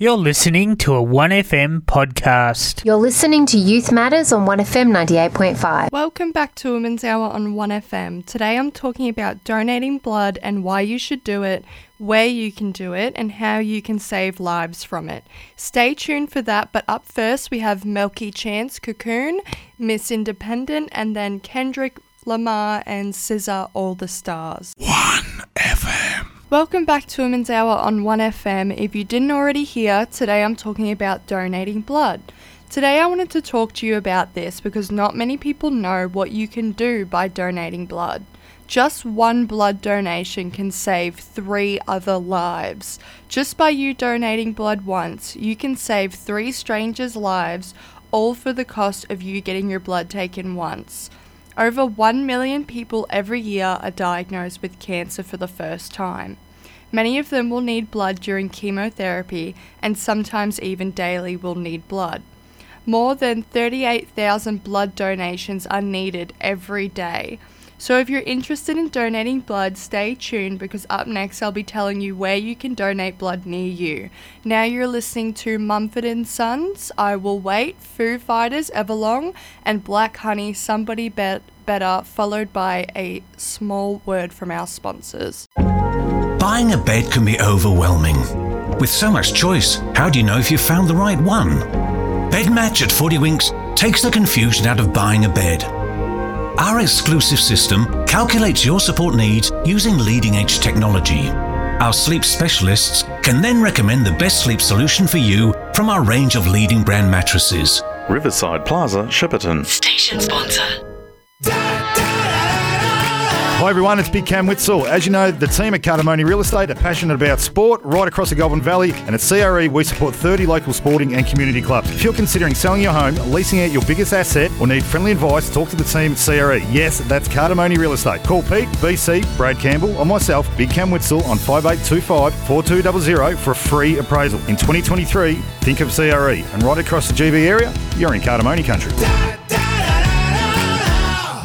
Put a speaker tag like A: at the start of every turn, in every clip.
A: You're listening to a 1FM podcast.
B: You're listening to Youth Matters on 1FM 98.5.
C: Welcome back to Women's Hour on 1FM. Today I'm talking about donating blood and why you should do it, where you can do it, and how you can save lives from it. Stay tuned for that, but up first we have Milky Chance Cocoon, Miss Independent, and then Kendrick Lamar and SZA All the Stars.
A: 1FM.
C: Welcome back to Women's Hour on 1FM. If you didn't already hear, today I'm talking about donating blood. Today I wanted to talk to you about this because not many people know what you can do by donating blood. Just one blood donation can save three other lives. Just by you donating blood once, you can save three strangers' lives, all for the cost of you getting your blood taken once. Over 1 million people every year are diagnosed with cancer for the first time. Many of them will need blood during chemotherapy and sometimes even daily will need blood. More than 38,000 blood donations are needed every day. So if you're interested in donating blood, stay tuned because up next I'll be telling you where you can donate blood near you. Now you're listening to Mumford and Sons, I Will Wait, Foo Fighters, Everlong, and Black Honey, Somebody Bet- Better, followed by a small word from our sponsors.
D: Buying a bed can be overwhelming. With so much choice, how do you know if you've found the right one? Bed Match at 40 Winks takes the confusion out of buying a bed. Our exclusive system calculates your support needs using leading edge technology. Our sleep specialists can then recommend the best sleep solution for you from our range of leading brand mattresses.
E: Riverside Plaza, Shepparton.
F: Station sponsor.
G: Hi everyone, it's Big Cam Witzel. As you know, the team at Cardamone Real Estate are passionate about sport right across the Goulburn Valley, and at CRE we support 30 local sporting and community clubs. If you're considering selling your home, leasing out your biggest asset, or need friendly advice, talk to the team at CRE. Yes, that's Cardamone Real Estate. Call Pete, BC, Brad Campbell, or myself, Big Cam Witzel, on 5825 4200 for a free appraisal. In 2023, think of CRE, and right across the GV area, you're in Cardamone country.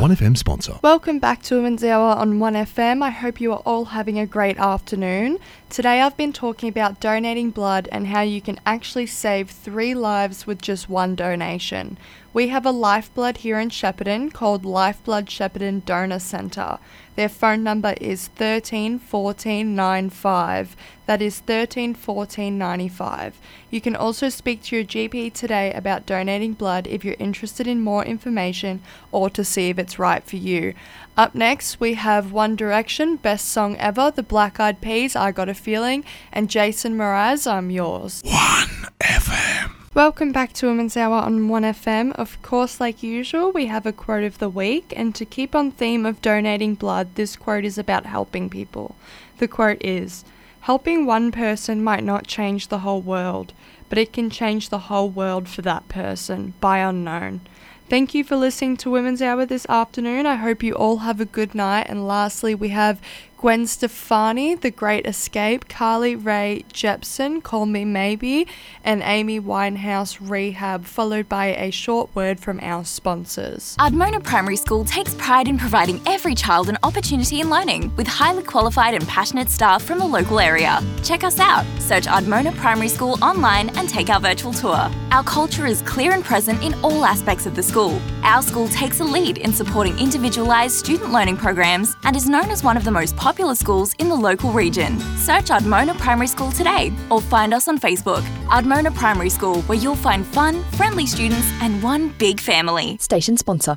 H: 1FM sponsor.
C: Welcome back to Women's Hour on 1FM. I hope you are all having a great afternoon. Today I've been talking about donating blood and how you can actually save three lives with just one donation. We have a lifeblood here in Shepparton called Lifeblood Shepparton Donor Centre. Their phone number is 13 14 95. That is 13 14 95. You can also speak to your GP today about donating blood if you're interested in more information or to see if it's right for you. Up next, we have One Direction, Best Song Ever, The Black Eyed Peas, I Got a Feeling, and Jason Mraz, I'm Yours.
A: 1FM.
C: Welcome back to Women's Hour on 1FM. Of course, like usual, we have a quote of the week, and to keep on theme of donating blood, this quote is about helping people. The quote is Helping one person might not change the whole world, but it can change the whole world for that person, by unknown. Thank you for listening to Women's Hour this afternoon. I hope you all have a good night. And lastly, we have Gwen Stefani, The Great Escape, Carly Rae Jepsen, Call Me Maybe, and Amy Winehouse Rehab, followed by a short word from our sponsors.
F: Ardmona Primary School takes pride in providing every child an opportunity in learning with highly qualified and passionate staff from the local area. Check us out. Search Ardmona Primary School online and take our virtual tour. Our culture is clear and present in all aspects of the school. Our school takes a lead in supporting individualised student learning programs and is known as one of the most popular schools in the local region. Search Ardmona Primary School today or find us on Facebook. Ardmona Primary School, where you'll find fun, friendly students and one big family.
B: Station sponsor.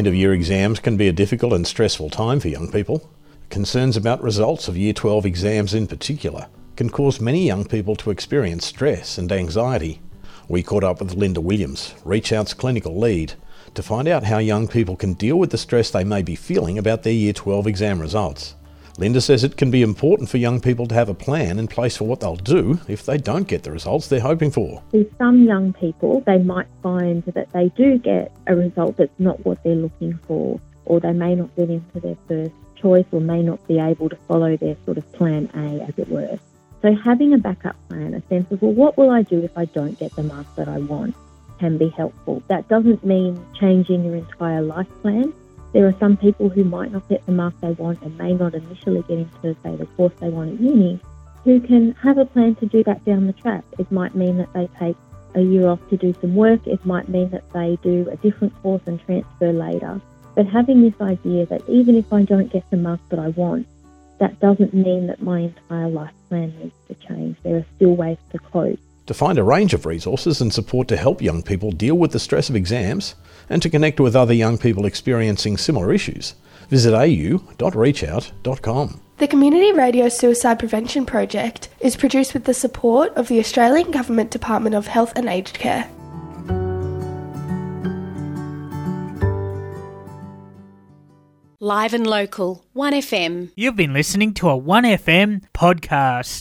I: End of year exams can be a difficult and stressful time for young people. Concerns about results of Year 12 exams in particular can cause many young people to experience stress and anxiety. We caught up with Linda Williams, Reach Out's clinical lead, to find out how young people can deal with the stress they may be feeling about their Year 12 exam results. Linda says it can be important for young people to have a plan in place for what they'll do if they don't get the results they're hoping for.
J: With some young people, they might find that they do get a result that's not what they're looking for, or they may not get into their first choice or may not be able to follow their sort of plan A, as it were. So having a backup plan, a sense of, well, what will I do if I don't get the mark that I want, can be helpful. That doesn't mean changing your entire life plan. There are some people who might not get the mark they want and may not initially get into, say, the course they want at uni, who can have a plan to do that down the track. It might mean that they take a year off to do some work. It might mean that they do a different course and transfer later. But having this idea that even if I don't get the mark that I want, that doesn't mean that my entire life plan needs to change. There are still ways to cope.
I: To find a range of resources and support to help young people deal with the stress of exams and to connect with other young people experiencing similar issues, visit au.reachout.com.
K: The Community Radio Suicide Prevention Project is produced with the support of the Australian Government Department of Health and Aged Care.
L: Live and local, 1FM.
A: You've been listening to a 1FM podcast.